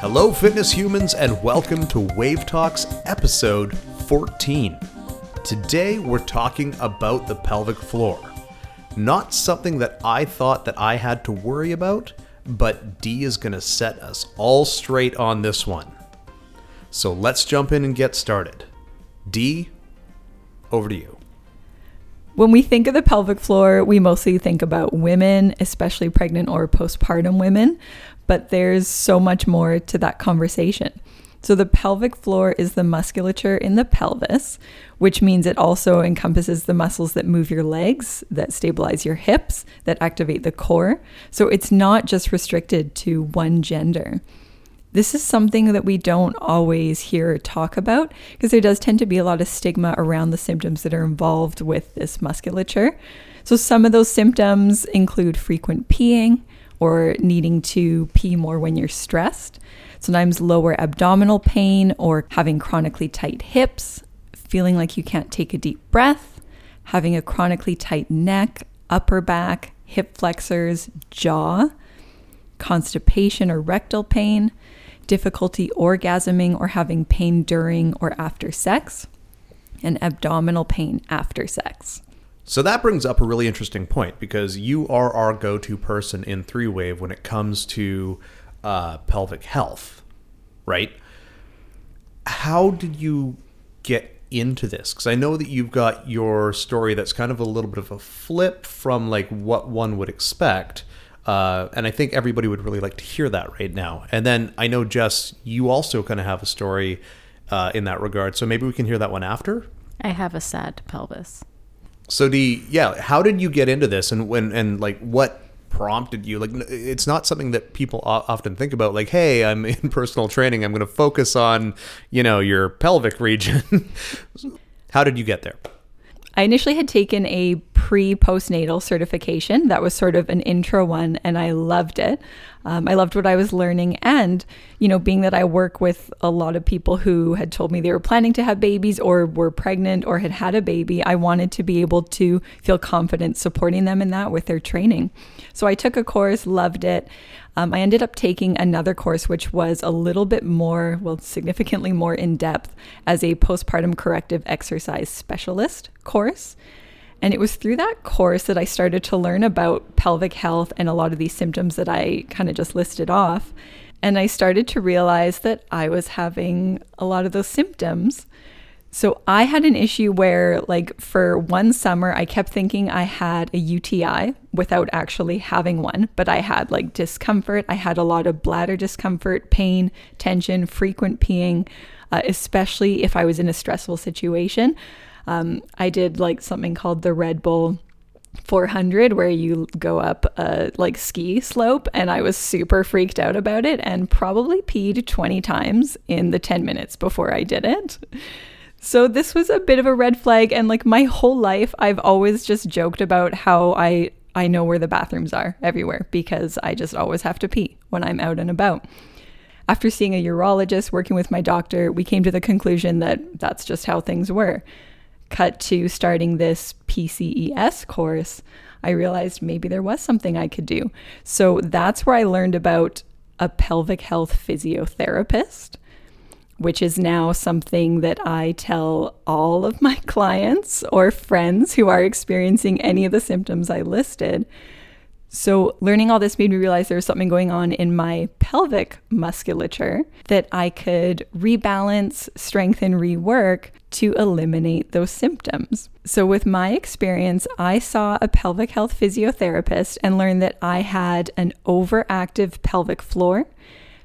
Hello, fitness humans, and welcome to Wave Talks episode 14. Today, we're talking about the pelvic floor. Not something that I thought that I had to worry about, but D is going to set us all straight on this one. So let's jump in and get started. D, over to you. When we think of the pelvic floor, we mostly think about women, especially pregnant or postpartum women, but there's so much more to that conversation. So, the pelvic floor is the musculature in the pelvis, which means it also encompasses the muscles that move your legs, that stabilize your hips, that activate the core. So, it's not just restricted to one gender. This is something that we don't always hear talk about because there does tend to be a lot of stigma around the symptoms that are involved with this musculature. So, some of those symptoms include frequent peeing or needing to pee more when you're stressed sometimes lower abdominal pain or having chronically tight hips, feeling like you can't take a deep breath, having a chronically tight neck, upper back, hip flexors, jaw, constipation or rectal pain, difficulty orgasming or having pain during or after sex, and abdominal pain after sex. So that brings up a really interesting point because you are our go to person in Three Wave when it comes to uh, pelvic health, right? How did you get into this? Because I know that you've got your story that's kind of a little bit of a flip from like what one would expect. Uh, and I think everybody would really like to hear that right now. And then I know, Jess, you also kind of have a story uh, in that regard. So maybe we can hear that one after. I have a sad pelvis. So, the yeah, how did you get into this, and when and like what prompted you like it's not something that people often think about like hey i'm in personal training i'm going to focus on you know your pelvic region how did you get there I initially had taken a pre postnatal certification. That was sort of an intro one, and I loved it. Um, I loved what I was learning. And, you know, being that I work with a lot of people who had told me they were planning to have babies or were pregnant or had had a baby, I wanted to be able to feel confident supporting them in that with their training. So I took a course, loved it. Um, I ended up taking another course, which was a little bit more, well, significantly more in depth as a postpartum corrective exercise specialist course. And it was through that course that I started to learn about pelvic health and a lot of these symptoms that I kind of just listed off. And I started to realize that I was having a lot of those symptoms. So I had an issue where, like, for one summer, I kept thinking I had a UTI without actually having one, but I had like discomfort. I had a lot of bladder discomfort, pain, tension, frequent peeing, uh, especially if I was in a stressful situation. Um, I did like something called the Red Bull 400 where you go up a like ski slope and I was super freaked out about it and probably peed 20 times in the 10 minutes before I did it. So this was a bit of a red flag and like my whole life I've always just joked about how I I know where the bathrooms are everywhere because I just always have to pee when I'm out and about. After seeing a urologist, working with my doctor, we came to the conclusion that that's just how things were. Cut to starting this PCES course, I realized maybe there was something I could do. So that's where I learned about a pelvic health physiotherapist which is now something that I tell all of my clients or friends who are experiencing any of the symptoms I listed. So, learning all this made me realize there was something going on in my pelvic musculature that I could rebalance, strengthen, rework to eliminate those symptoms. So, with my experience, I saw a pelvic health physiotherapist and learned that I had an overactive pelvic floor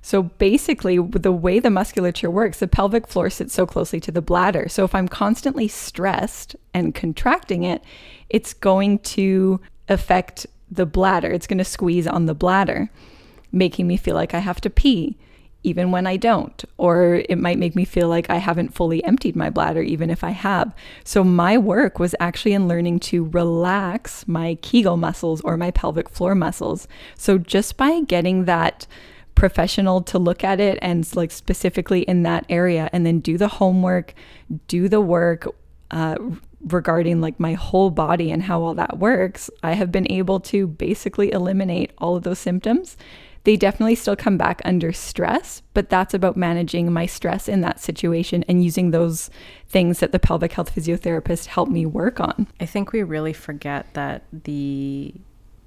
so basically, the way the musculature works, the pelvic floor sits so closely to the bladder. So if I'm constantly stressed and contracting it, it's going to affect the bladder. It's going to squeeze on the bladder, making me feel like I have to pee even when I don't. Or it might make me feel like I haven't fully emptied my bladder, even if I have. So, my work was actually in learning to relax my Kegel muscles or my pelvic floor muscles. So, just by getting that professional to look at it and like specifically in that area and then do the homework do the work uh, regarding like my whole body and how all that works i have been able to basically eliminate all of those symptoms They definitely still come back under stress, but that's about managing my stress in that situation and using those things that the pelvic health physiotherapist helped me work on. I think we really forget that the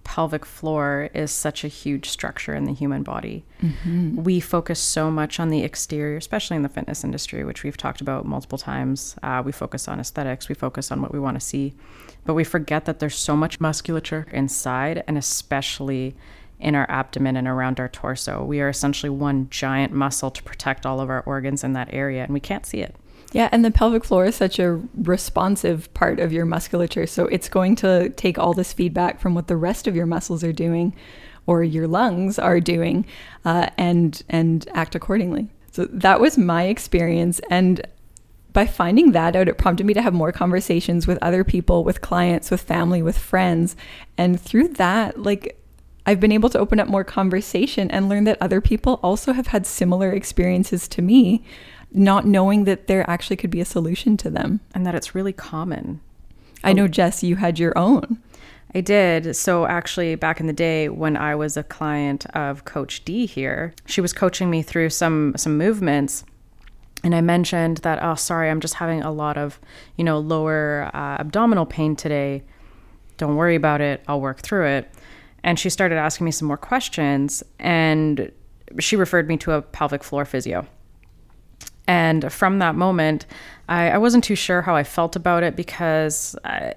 pelvic floor is such a huge structure in the human body. Mm-hmm. We focus so much on the exterior, especially in the fitness industry, which we've talked about multiple times. Uh, we focus on aesthetics, we focus on what we want to see, but we forget that there's so much musculature inside, and especially in our abdomen and around our torso. We are essentially one giant muscle to protect all of our organs in that area, and we can't see it. Yeah, and the pelvic floor is such a responsive part of your musculature. So it's going to take all this feedback from what the rest of your muscles are doing or your lungs are doing uh, and and act accordingly. So that was my experience and by finding that out, it prompted me to have more conversations with other people, with clients, with family, with friends. And through that, like I've been able to open up more conversation and learn that other people also have had similar experiences to me not knowing that there actually could be a solution to them. And that it's really common. I know, Jess, you had your own. I did. So, actually, back in the day when I was a client of Coach D here, she was coaching me through some some movements. And I mentioned that, oh, sorry, I'm just having a lot of, you know, lower uh, abdominal pain today. Don't worry about it. I'll work through it. And she started asking me some more questions. And she referred me to a pelvic floor physio. And from that moment, I, I wasn't too sure how I felt about it because I,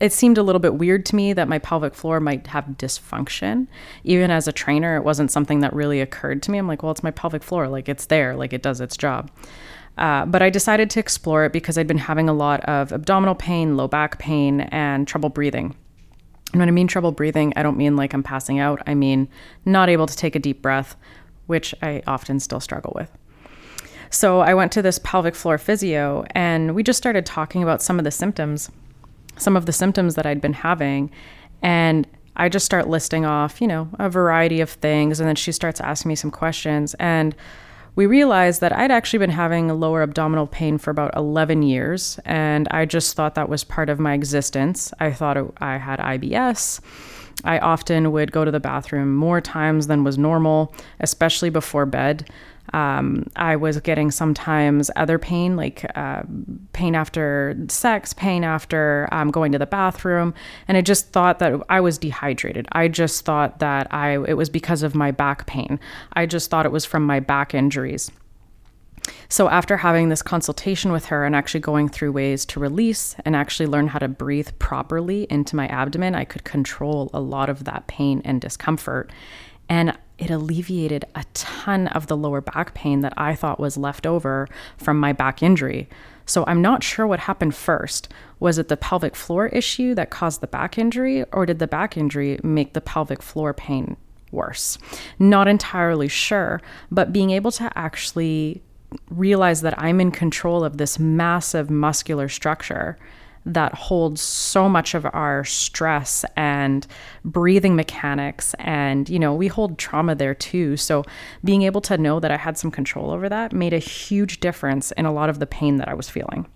it seemed a little bit weird to me that my pelvic floor might have dysfunction. Even as a trainer, it wasn't something that really occurred to me. I'm like, well, it's my pelvic floor. Like, it's there, like, it does its job. Uh, but I decided to explore it because I'd been having a lot of abdominal pain, low back pain, and trouble breathing. And when I mean trouble breathing, I don't mean like I'm passing out. I mean not able to take a deep breath, which I often still struggle with. So I went to this pelvic floor physio and we just started talking about some of the symptoms, some of the symptoms that I'd been having. And I just start listing off, you know, a variety of things. And then she starts asking me some questions. And we realized that I'd actually been having lower abdominal pain for about 11 years. And I just thought that was part of my existence. I thought I had IBS. I often would go to the bathroom more times than was normal, especially before bed. Um, I was getting sometimes other pain, like uh, pain after sex, pain after um, going to the bathroom, and I just thought that I was dehydrated. I just thought that I it was because of my back pain. I just thought it was from my back injuries. So, after having this consultation with her and actually going through ways to release and actually learn how to breathe properly into my abdomen, I could control a lot of that pain and discomfort. And it alleviated a ton of the lower back pain that I thought was left over from my back injury. So I'm not sure what happened first. Was it the pelvic floor issue that caused the back injury, or did the back injury make the pelvic floor pain worse? Not entirely sure, but being able to actually realize that I'm in control of this massive muscular structure that holds so much of our stress and breathing mechanics and you know we hold trauma there too so being able to know that i had some control over that made a huge difference in a lot of the pain that i was feeling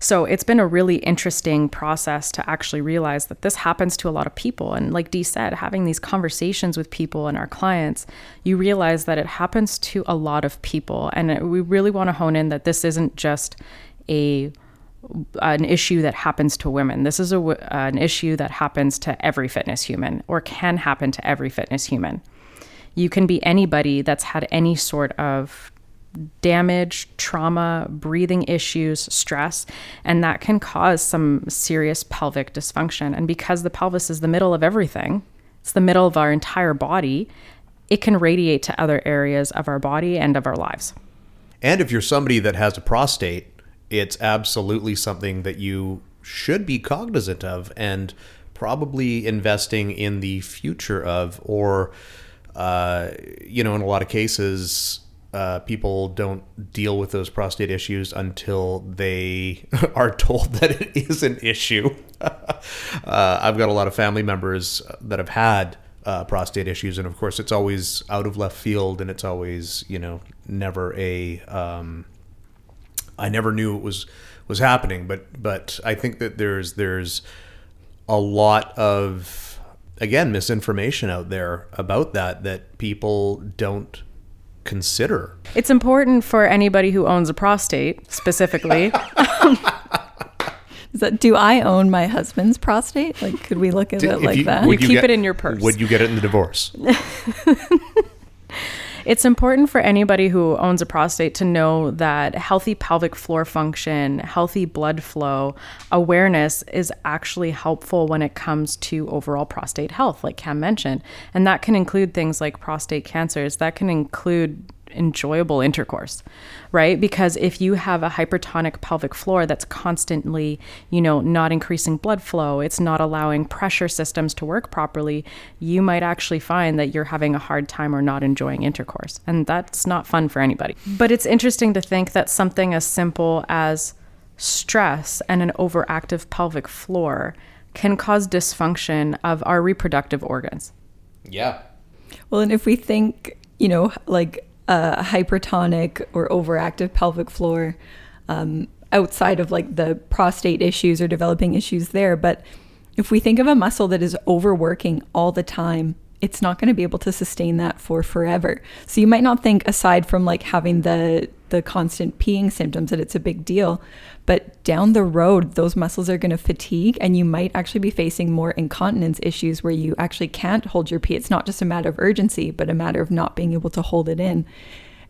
so it's been a really interesting process to actually realize that this happens to a lot of people. And like Dee said, having these conversations with people and our clients, you realize that it happens to a lot of people. And we really want to hone in that this isn't just a an issue that happens to women. This is a, an issue that happens to every fitness human or can happen to every fitness human. You can be anybody that's had any sort of damage, trauma, breathing issues, stress, and that can cause some serious pelvic dysfunction. And because the pelvis is the middle of everything, it's the middle of our entire body, it can radiate to other areas of our body and of our lives. And if you're somebody that has a prostate, it's absolutely something that you should be cognizant of and probably investing in the future of, or, uh, you know, in a lot of cases, uh, people don't deal with those prostate issues until they are told that it is an issue. uh, I've got a lot of family members that have had uh, prostate issues, and of course, it's always out of left field, and it's always you know never a um, I never knew it was was happening, but but I think that there's there's a lot of again misinformation out there about that that people don't consider. It's important for anybody who owns a prostate specifically. Is that do I own my husband's prostate? Like, could we look at Did- it like you- that? would You keep get- it in your purse. Would you get it in the divorce? It's important for anybody who owns a prostate to know that healthy pelvic floor function, healthy blood flow, awareness is actually helpful when it comes to overall prostate health, like Cam mentioned. And that can include things like prostate cancers, that can include enjoyable intercourse, right? Because if you have a hypertonic pelvic floor that's constantly, you know, not increasing blood flow, it's not allowing pressure systems to work properly, you might actually find that you're having a hard time or not enjoying intercourse. And that's not fun for anybody. But it's interesting to think that something as simple as stress and an overactive pelvic floor can cause dysfunction of our reproductive organs. Yeah. Well, and if we think, you know, like a hypertonic or overactive pelvic floor, um, outside of like the prostate issues or developing issues there, but if we think of a muscle that is overworking all the time, it's not going to be able to sustain that for forever. So you might not think aside from like having the the constant peeing symptoms that it's a big deal, but down the road those muscles are going to fatigue and you might actually be facing more incontinence issues where you actually can't hold your pee. It's not just a matter of urgency, but a matter of not being able to hold it in.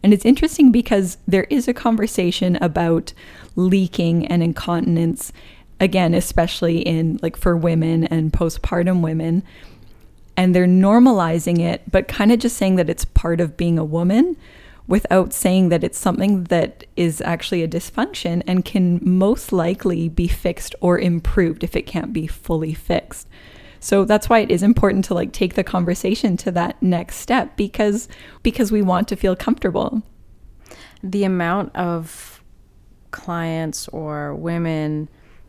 And it's interesting because there is a conversation about leaking and incontinence again, especially in like for women and postpartum women and they're normalizing it, but kind of just saying that it's part of being a woman without saying that it's something that is actually a dysfunction and can most likely be fixed or improved if it can't be fully fixed. So that's why it is important to like take the conversation to that next step because because we want to feel comfortable. the amount of clients or women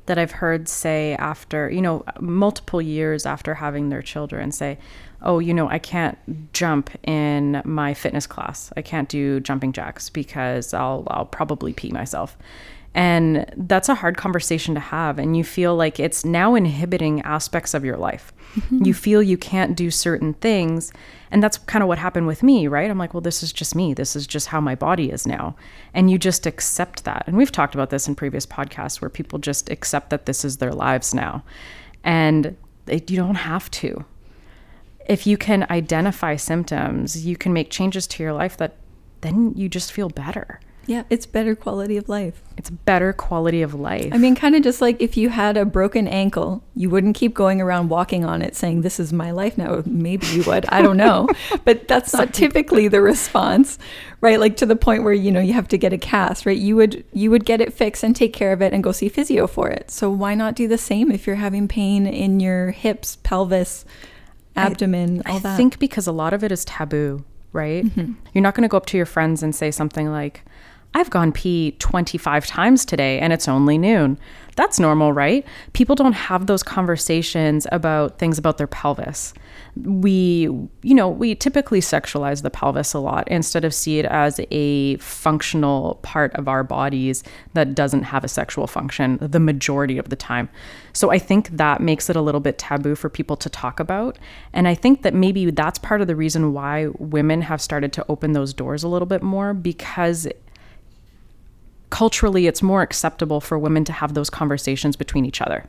that I've heard say after, you know, multiple years after having their children say, oh, you know, I can't jump in my fitness class. I can't do jumping jacks because I'll I'll probably pee myself. And that's a hard conversation to have. And you feel like it's now inhibiting aspects of your life. Mm-hmm. You feel you can't do certain things. And that's kind of what happened with me, right? I'm like, well, this is just me. This is just how my body is now. And you just accept that. And we've talked about this in previous podcasts where people just accept that this is their lives now. And they, you don't have to. If you can identify symptoms, you can make changes to your life that then you just feel better. Yeah, it's better quality of life. It's better quality of life. I mean, kind of just like if you had a broken ankle, you wouldn't keep going around walking on it saying, This is my life now. Maybe you would. I don't know. but that's not typically the response, right? Like to the point where, you know, you have to get a cast, right? You would you would get it fixed and take care of it and go see physio for it. So why not do the same if you're having pain in your hips, pelvis, abdomen, all I think because a lot of it is taboo, right? Mm-hmm. You're not going to go up to your friends and say something like, I've gone pee 25 times today and it's only noon. That's normal, right? People don't have those conversations about things about their pelvis. We, you know, we typically sexualize the pelvis a lot instead of see it as a functional part of our bodies that doesn't have a sexual function the majority of the time. So I think that makes it a little bit taboo for people to talk about. And I think that maybe that's part of the reason why women have started to open those doors a little bit more because culturally it's more acceptable for women to have those conversations between each other.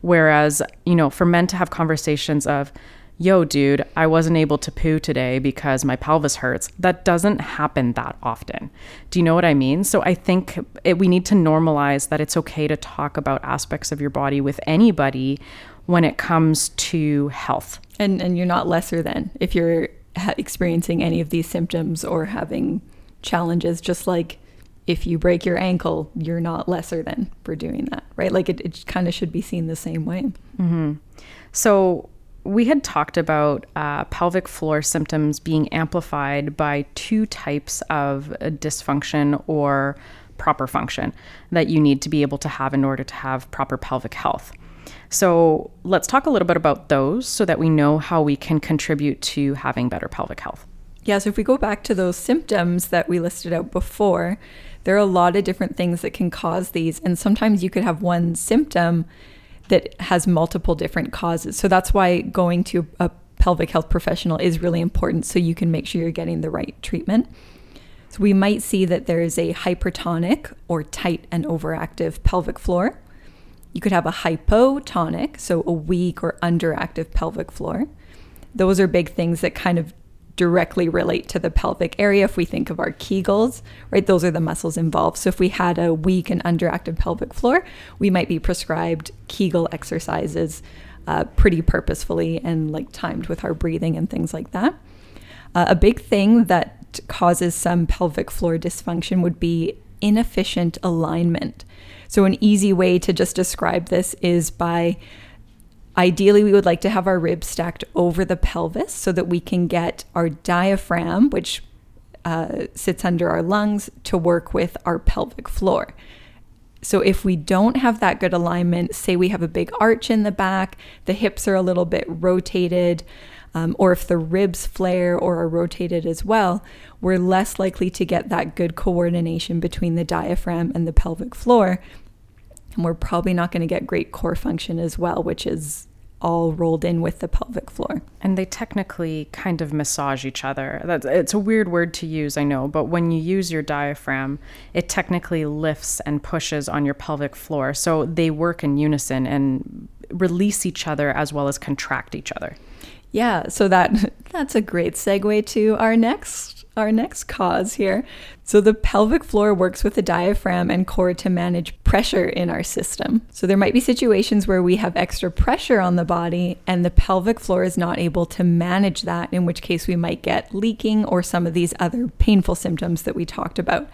Whereas, you know, for men to have conversations of, yo, dude, I wasn't able to poo today because my pelvis hurts, that doesn't happen that often. Do you know what I mean? So I think it, we need to normalize that it's okay to talk about aspects of your body with anybody when it comes to health. and and you're not lesser than if you're ha- experiencing any of these symptoms or having challenges just like if you break your ankle you're not lesser than for doing that right like it, it kind of should be seen the same way So, we had talked about uh, pelvic floor symptoms being amplified by two types of uh, dysfunction or proper function that you need to be able to have in order to have proper pelvic health. So, let's talk a little bit about those so that we know how we can contribute to having better pelvic health. yeah so if we go back to those symptoms that we listed out before there are a lot of different things that can cause these and sometimes you could have one symptom that has multiple different causes. So that's why going to a pelvic health professional is really important so you can make sure you're getting the right treatment. So we might see that there is a hypertonic or tight and overactive pelvic floor. You could have a hypotonic, so a weak or underactive pelvic floor. Those are big things that kind of directly relate to the pelvic area. If we think of our Kegels, right, those are the muscles involved. So if we had a weak and underactive pelvic floor, we might be prescribed Kegel exercises uh, pretty purposefully and like timed with our breathing and things like that. Uh, a big thing that causes some pelvic floor dysfunction would be inefficient alignment. So, an easy way to just describe this is by Ideally, we would like to have our ribs stacked over the pelvis so that we can get our diaphragm, which uh, sits under our lungs, to work with our pelvic floor. So, if we don't have that good alignment, say we have a big arch in the back, the hips are a little bit rotated, um, or if the ribs flare or are rotated as well, we're less likely to get that good coordination between the diaphragm and the pelvic floor and we're probably not going to get great core function as well, which is all rolled in with the pelvic floor. And they technically kind of massage each other. That's, it's a weird word to use, I know, but when you use your diaphragm, it technically lifts and pushes on your pelvic floor. So they work in unison and release each other as well as contract each other. Yeah, so that that's a great segue to our next our next cause here. So, the pelvic floor works with the diaphragm and core to manage pressure in our system. So, there might be situations where we have extra pressure on the body and the pelvic floor is not able to manage that, in which case we might get leaking or some of these other painful symptoms that we talked about.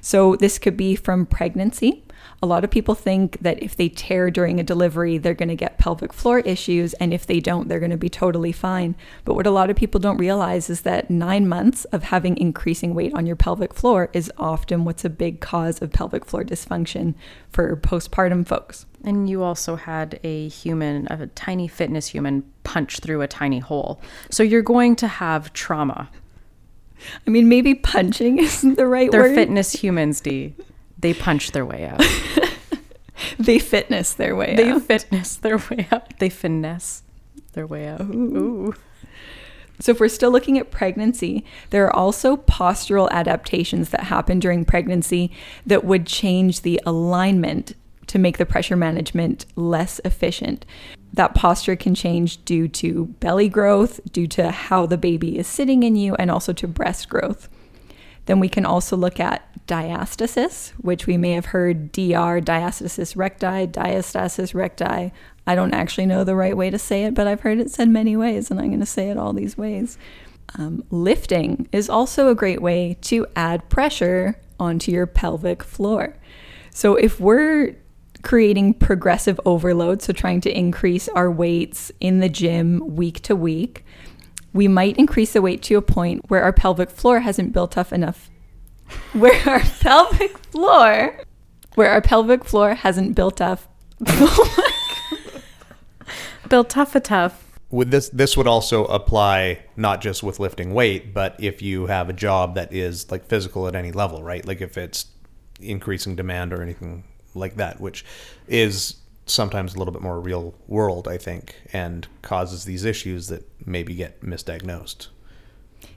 So, this could be from pregnancy. A lot of people think that if they tear during a delivery, they're going to get pelvic floor issues, and if they don't, they're going to be totally fine. But what a lot of people don't realize is that nine months of having increasing weight on your pelvic floor is often what's a big cause of pelvic floor dysfunction for postpartum folks. And you also had a human, a tiny fitness human, punch through a tiny hole. So you're going to have trauma. I mean, maybe punching isn't the right They're word. They're fitness humans, D. They punch their way out. they fitness their way they out. They fitness their way out. They finesse their way out. Ooh. Ooh. So, if we're still looking at pregnancy, there are also postural adaptations that happen during pregnancy that would change the alignment to make the pressure management less efficient. That posture can change due to belly growth, due to how the baby is sitting in you, and also to breast growth. Then we can also look at diastasis, which we may have heard DR, diastasis recti, diastasis recti. I don't actually know the right way to say it, but I've heard it said many ways, and I'm going to say it all these ways. Um, lifting is also a great way to add pressure onto your pelvic floor. So if we're creating progressive overload, so trying to increase our weights in the gym week to week, we might increase the weight to a point where our pelvic floor hasn't built up enough. Where our pelvic floor where our pelvic floor hasn't built up. Oh built tough a tough. With this this would also apply not just with lifting weight but if you have a job that is like physical at any level right? Like if it's increasing demand or anything like that which is sometimes a little bit more real world i think and causes these issues that maybe get misdiagnosed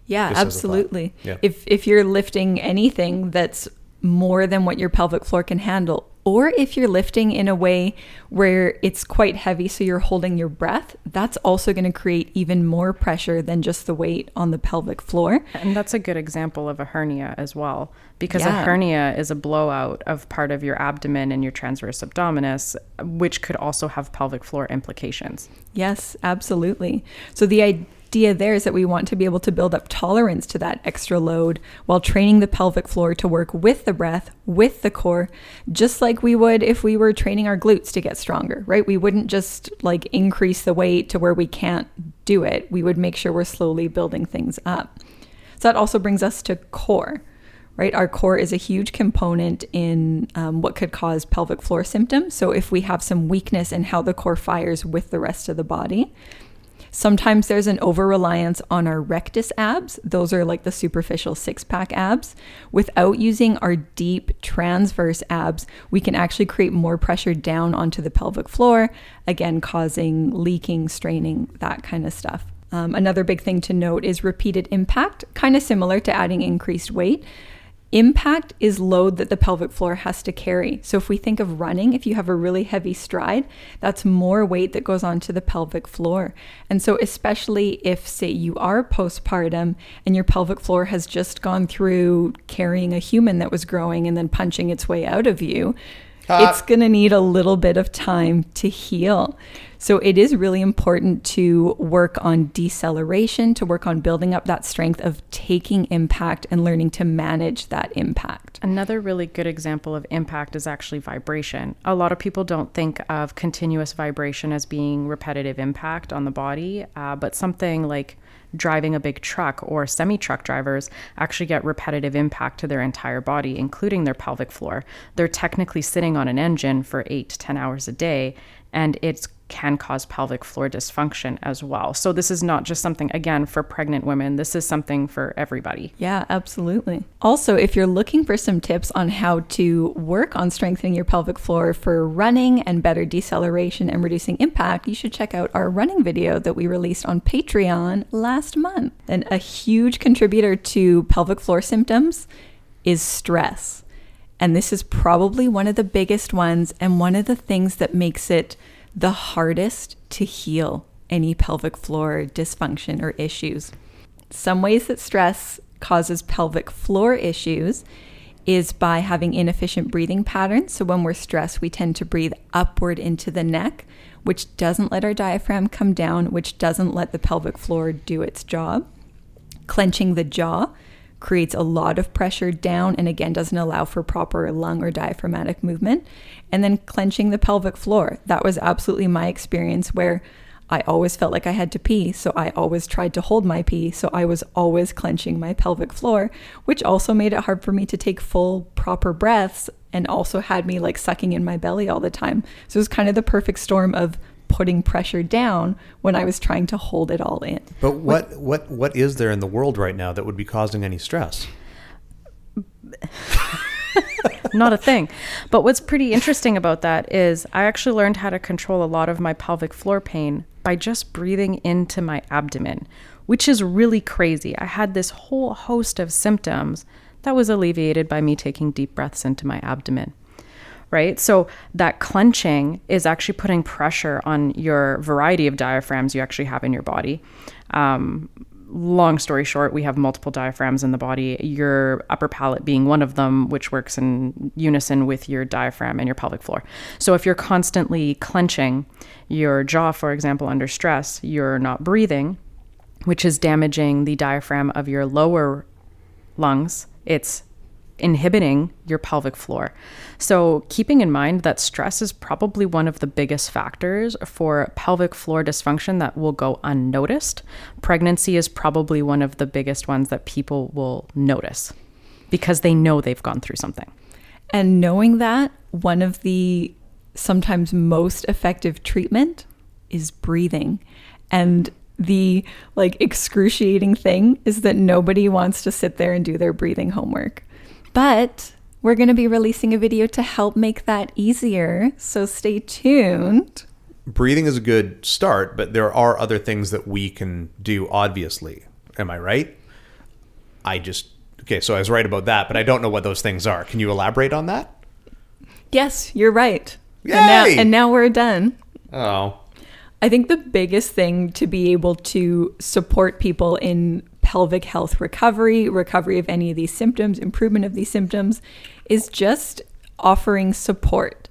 yeah, absolutely. Yeah. If if you're lifting anything that's more than what your pelvic floor can handle, or if you're lifting in a way where it's quite heavy, so you're holding your breath, that's also going to create even more pressure than just the weight on the pelvic floor. And that's a good example of a hernia as well, because yeah. a hernia is a blowout of part of your abdomen and your transverse abdominis, which could also have pelvic floor implications. Yes, absolutely. So the idea idea there is that we want to be able to build up tolerance to that extra load while training the pelvic floor to work with the breath, with the core, just like we would if we were training our glutes to get stronger, right? We wouldn't just like increase the weight to where we can't do it. We would make sure we're slowly building things up. So that also brings us to core right? Our core is a huge component in um, what could cause pelvic floor symptoms. So, if we have some weakness in how the core fires with the rest of the body, Sometimes there's an over reliance on our rectus abs. Those are like the superficial six pack abs. Without using our deep transverse abs, we can actually create more pressure down onto the pelvic floor, again, causing leaking, straining, that kind of stuff. Um, another big thing to note is repeated impact, kind of similar to adding increased weight. Impact is load that the pelvic floor has to carry. So, if we think of running, if you have a really heavy stride, that's more weight that goes onto the pelvic floor. And so, especially if, say, you are postpartum and your pelvic floor has just gone through carrying a human that was growing and then punching its way out of you, uh, it's going to need a little bit of time to heal. So it is really important to work on deceleration, to work on building up that strength of taking impact and learning to manage that impact. Another really good example of impact is actually vibration. A lot of people don't think of continuous vibration as being repetitive impact on the body, uh, but something like driving a big truck or semi truck drivers actually get repetitive impact to their entire body, including their pelvic floor. They're technically sitting on an engine for eight to 10 hours a day, and it's can cause pelvic floor dysfunction as well. So this is not just something again for pregnant women. This is something for everybody. Yeah, absolutely. Also, if you're looking for some tips on how to work on strengthening your pelvic floor for running and better deceleration and reducing impact, you should check out our running video that we released on Patreon last month. And a huge contributor to pelvic floor symptoms is stress. And this is probably one of the biggest ones and one of the things that makes it the hardest to heal any pelvic floor dysfunction or issues. Some ways that stress causes pelvic floor issues is by having inefficient breathing patterns. So when we're stressed, we tend to breathe upward into the neck, which doesn't let our diaphragm come down, which doesn't let the pelvic floor do its job. Clenching the jaw creates a lot of pressure down and again doesn't allow for proper lung or diaphragmatic movement. And then clenching the pelvic floor. That was absolutely my experience where I always felt like I had to pee, so I always tried to hold my pee, so I was always clenching my pelvic floor, which also made it hard for me to take full, proper breaths and also had me like sucking in my belly all the time. So it was kind of the perfect storm of putting pressure down when I was trying to hold it all in. But what what what is there in the world right now that would be causing any stress? Not a thing. But what's pretty interesting about that is I actually learned how to control a lot of my pelvic floor pain by just breathing into my abdomen, which is really crazy. I had this whole host of symptoms that was alleviated by me taking deep breaths into my abdomen right? So that clenching is actually putting pressure on your variety of diaphragms you actually have in your body. Um, long story short, we have multiple diaphragms in the body, your upper palate being one of them, which works in unison with your diaphragm and your pelvic floor. So if you're constantly clenching your jaw, for example, under stress, you're not breathing, which is damaging the diaphragm of your lower lungs. It's inhibiting your pelvic floor. So, keeping in mind that stress is probably one of the biggest factors for pelvic floor dysfunction that will go unnoticed, pregnancy is probably one of the biggest ones that people will notice because they know they've gone through something. And knowing that, one of the sometimes most effective treatment is breathing. And the like excruciating thing is that nobody wants to sit there and do their breathing homework. But we're going to be releasing a video to help make that easier. So stay tuned. Breathing is a good start, but there are other things that we can do, obviously. Am I right? I just, okay, so I was right about that, but I don't know what those things are. Can you elaborate on that? Yes, you're right. Yay! And now, and now we're done. Oh. I think the biggest thing to be able to support people in pelvic health recovery, recovery of any of these symptoms, improvement of these symptoms, is just offering support.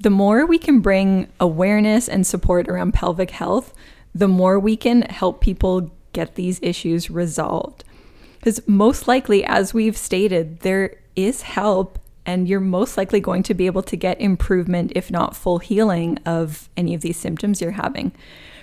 The more we can bring awareness and support around pelvic health, the more we can help people get these issues resolved. Because most likely, as we've stated, there is help, and you're most likely going to be able to get improvement, if not full healing, of any of these symptoms you're having.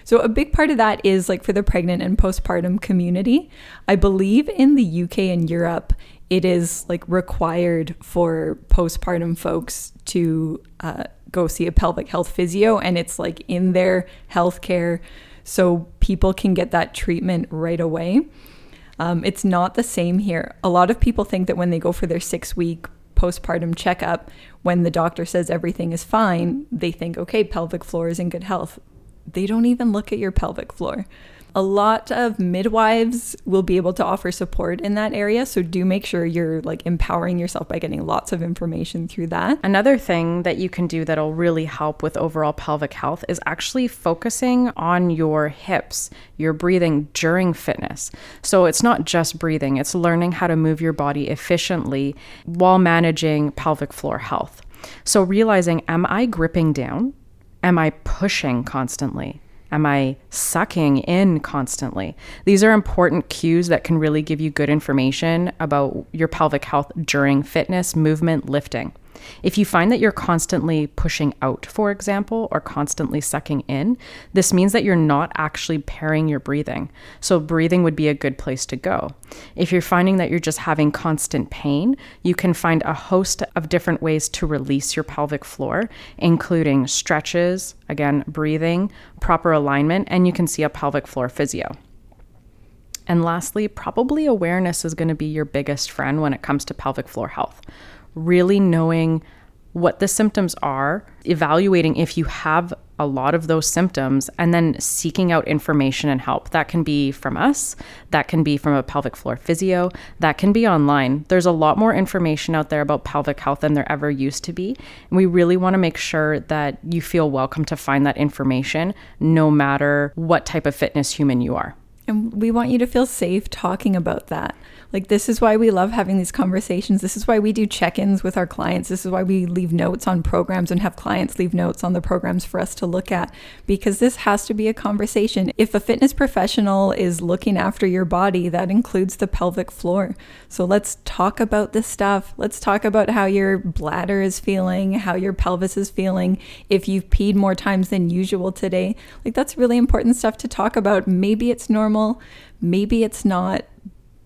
So, a big part of that is like for the pregnant and postpartum community. I believe in the UK and Europe, it is like required for postpartum folks to uh, go see a pelvic health physio and it's like in their healthcare so people can get that treatment right away. Um, it's not the same here. A lot of people think that when they go for their six week postpartum checkup, when the doctor says everything is fine, they think, okay, pelvic floor is in good health. They don't even look at your pelvic floor. A lot of midwives will be able to offer support in that area so do make sure you're like empowering yourself by getting lots of information through that. Another thing that you can do that'll really help with overall pelvic health is actually focusing on your hips your breathing during fitness. So it's not just breathing it's learning how to move your body efficiently while managing pelvic floor health. So realizing am i gripping down am i pushing constantly Am I sucking in constantly? These are important cues that can really give you good information about your pelvic health during fitness, movement, lifting. If you find that you're constantly pushing out, for example, or constantly sucking in, this means that you're not actually pairing your breathing. So, breathing would be a good place to go. If you're finding that you're just having constant pain, you can find a host of different ways to release your pelvic floor, including stretches, again, breathing, proper alignment, and you can see a pelvic floor physio. And lastly, probably awareness is going to be your biggest friend when it comes to pelvic floor health really knowing what the symptoms are, evaluating if you have a lot of those symptoms, and then seeking out information and help. That can be from us, that can be from a pelvic floor physio, that can be online. There's a lot more information out there about pelvic health than there ever used to be. And we really want to make sure that you feel welcome to find that information no matter what type of fitness human you are. And we want you to feel safe talking about that. Like, this is why we love having these conversations. This is why we do check ins with our clients. This is why we leave notes on programs and have clients leave notes on the programs for us to look at, because this has to be a conversation. If a fitness professional is looking after your body, that includes the pelvic floor. So let's talk about this stuff. Let's talk about how your bladder is feeling, how your pelvis is feeling, if you've peed more times than usual today. Like, that's really important stuff to talk about. Maybe it's normal, maybe it's not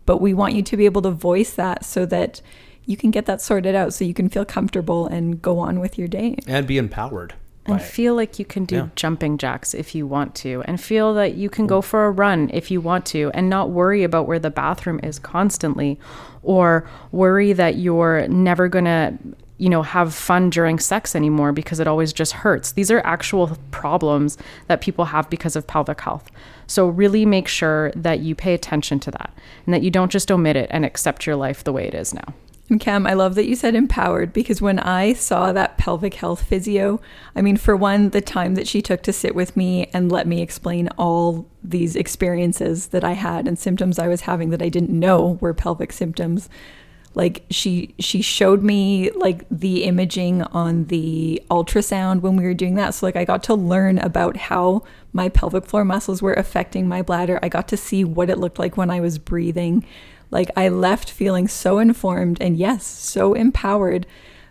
but we want you to be able to voice that so that you can get that sorted out so you can feel comfortable and go on with your day and be empowered and feel like you can do yeah. jumping jacks if you want to and feel that you can go for a run if you want to and not worry about where the bathroom is constantly or worry that you're never going to you know have fun during sex anymore because it always just hurts. These are actual problems that people have because of pelvic health. So really make sure that you pay attention to that and that you don't just omit it and accept your life the way it is now. And Cam, I love that you said empowered because when I saw that pelvic health physio, I mean, for one, the time that she took to sit with me and let me explain all these experiences that I had and symptoms I was having that I didn't know were pelvic symptoms like she she showed me like the imaging on the ultrasound when we were doing that. So like i got to learn about how my pelvic floor muscles were affecting my bladder. I got to see what it looked like when i was breathing. Like i left feeling so informed and yes so empowered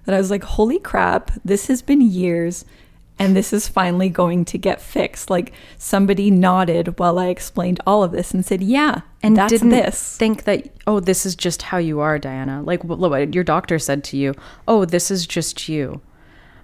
that i was like holy crap this has been years and this is finally going to get fixed. Like somebody nodded while I explained all of this and said, "Yeah, and that's didn't this." Think that oh, this is just how you are, Diana. Like what your doctor said to you. Oh, this is just you.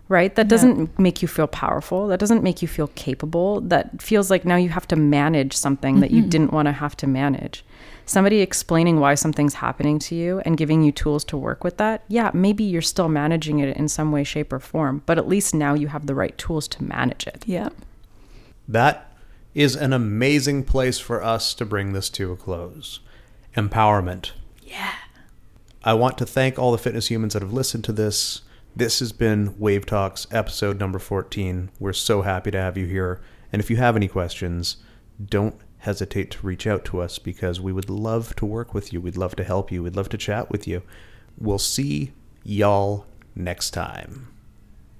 Right? That doesn't yeah. make you feel powerful. That doesn't make you feel capable. That feels like now you have to manage something mm-hmm. that you didn't want to have to manage somebody explaining why something's happening to you and giving you tools to work with that, yeah, maybe you're still managing it in some way, shape, or form, but at least now you have the right tools to manage it. Yeah. That is an amazing place for us to bring this to a close. Empowerment. Yeah. I want to thank all the fitness humans that have listened to this. This has been Wave Talks, episode number 14. We're so happy to have you here. And if you have any questions, don't hesitate to reach out to us because we would love to work with you. We'd love to help you. We'd love to chat with you. We'll see y'all next time.